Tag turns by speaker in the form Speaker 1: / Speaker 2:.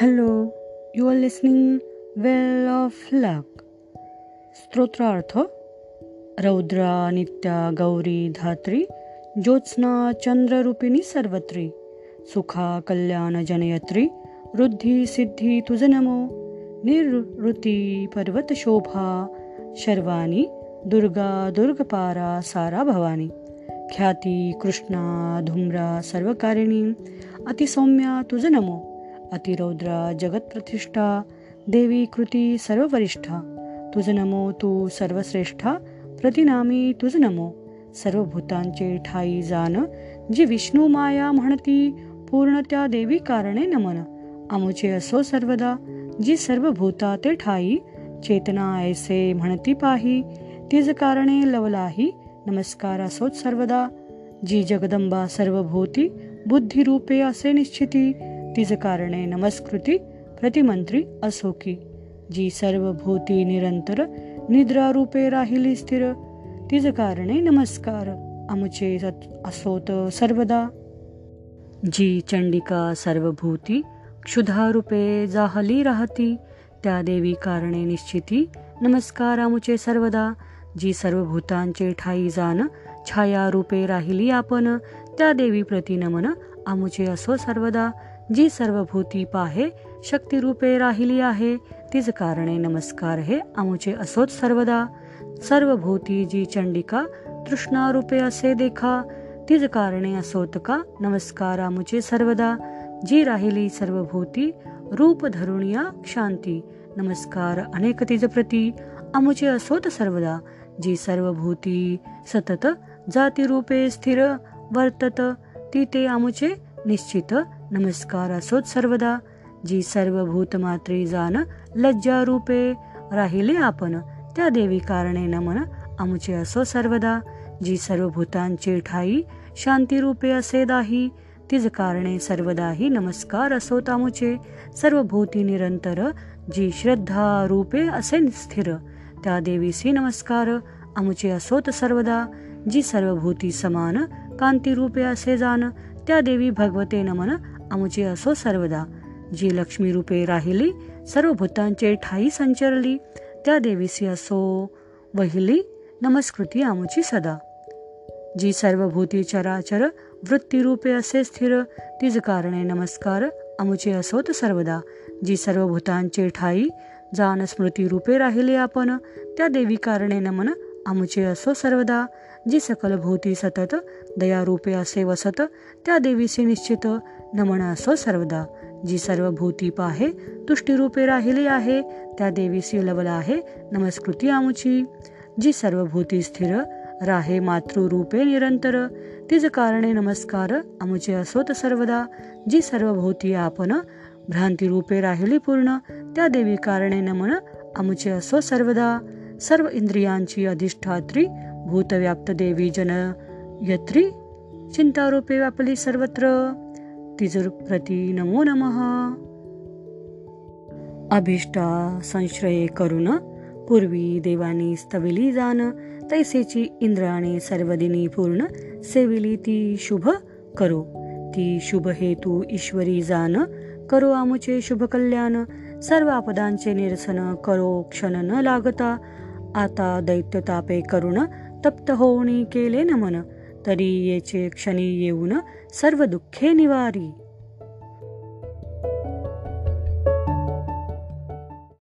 Speaker 1: Hello you are listening well of luck स्तोत्रार्थ रौद्रा नित्या गौरी धात्री ज्योत्स्ना चंद्ररूपिणी सर्वत्री सुखा कल्याण जनयत्री वृद्धी सिद्धी तुझ नमो निर्वृती पर्वत शोभा शर्वाणी दुर्गा दुर्गपारा सारा भवानी ख्याती कृष्णा धुम्रा सर्वकारिणी अतिसौम्या तुझ नमो अतिरौद्रा जगत्प्रतिष्ठा देवी कृती सर्ववरिष्ठा। तुझ नमो तू सर्वश्रेष्ठा प्रतिनामी तुझ नमो। सर्व भूतांचे ठाई जान जी विष्णू माया म्हणती पूर्ण त्या देवी कारणे नमन। आमुचे असो सर्वदा जी सर्व भूता ते ठाई। चेतना ऐसे म्हणती पाही तिज कारणे लवलाही। नमस्कार असोत सर्वदा जी जगदंबा सर्वभूती बुद्धिरूपे असे निश्चिती। तिज कारणे नमस्कृती प्रतिमंत्री असो की जी सर्व भूती निरंतर निद्रा रूपे राहिली स्थिर. तिज कारणे नमस्कार आमचे असोत सर्वदा. जी चंडिका सर्वभूती क्षुधारूपे जाहली राहती त्या देवी कारणे निश्चिती नमस्कार आमुचे सर्वदा. जी सर्व भूतांचे ठाई जाण छाया रूपे राहिली आपण त्या देवी प्रति नमन आमुचे असो सर्वदा. जी सर्व भूती पाहे शक्तिरूपे राहिली आहे तीच कारणे नमस्कार हे आमुचे असोत सर्वदा. सर्व भूती जी चंडिका तृष्णारूपे असे देखा तीच कारणे असोत का नमस्कार आमुचे सर्वदा. जी राहिली सर्व भूती रूप धरुणिया शांती नमस्कार अनेक तिज प्रती आमुचे असोत सर्वदा. जी सर्व भूती सतत जाती रूपे स्थिर वर्तत ती ते आमुचे निश्चित नमस्कार असोत सर्वदा. जी सर्व भूतमात्री जाण लज्जा रूपे राहिले आपण त्या देवी कारणे नमन आमचे असो सर्वदा. जी सर्व भूतांचे ठाई शांती रूपे असे दाही तिज कारणे सर्वदाही नमस्कार असोत आमुचे. सर्व भूती निरंतर जी श्रद्धा रूपे असे स्थिर त्या देवीसी नमस्कार आमुचे असोत सर्वदा. जी सर्व भूती समान कांती रूपे असे जाण त्या देवी भगवते नमन आमची असो सर्वदा. जी लक्ष्मी रूपे राहिली सर्व भूतांचे ठाई संचरली त्या देवीसी असो वहिली नमस्कृती आमची सदा. जी सर्व भूती चराचर वृत्ती रूपे असे स्थिर तिज कारणे नमस्कार आमुचे असोत सर्वदा. जी सर्व भूतांचे ठाई जाण स्मृती रूपे राहिले आपण त्या देवी कारणे नमन आमुचे असो सर्वदा. जी सकल भूती सतत दयारूपे असे वसत त्या देवीचे निश्चित नमन असो सर्वदा. जी सर्व भूती पाहे तुष्टीरूपे राहिली आहे त्या देवीसी लवल आहे नमस्कृती आमुची. जी सर्व भूती स्थिर राहे मातृरूपे निरंतर. तिज कारणे नमस्कार आमुचे असोत सर्वदा. जी सर्व भूती आपण भ्रांतीरूपे राहिली पूर्ण त्या देवी कारणे नमन आमुचे असो सर्वदा. सर्व इंद्रियांची अधिष्ठात्री भूतव्याप्त देवी जन यत्री चिंतारूपे व्यापली सर्वत्र. तिजप्रती नमो। नमः अभिष्टा संश्रये करून पूर्वी देवानी स्तविली जान तैसेची इंद्राने सर्वदिनी पूर्ण सेविली ती शुभ करो। ती शुभ हेतू ईश्वरी जान करो आमुचे शुभ कल्याण सर्व आपदांचे निरसन करो क्षण न लागता आता दैत्य तापे तप्त होऊनी केले नमन। तरी येचे क्षणी येऊन सर्व दुःखे निवारी.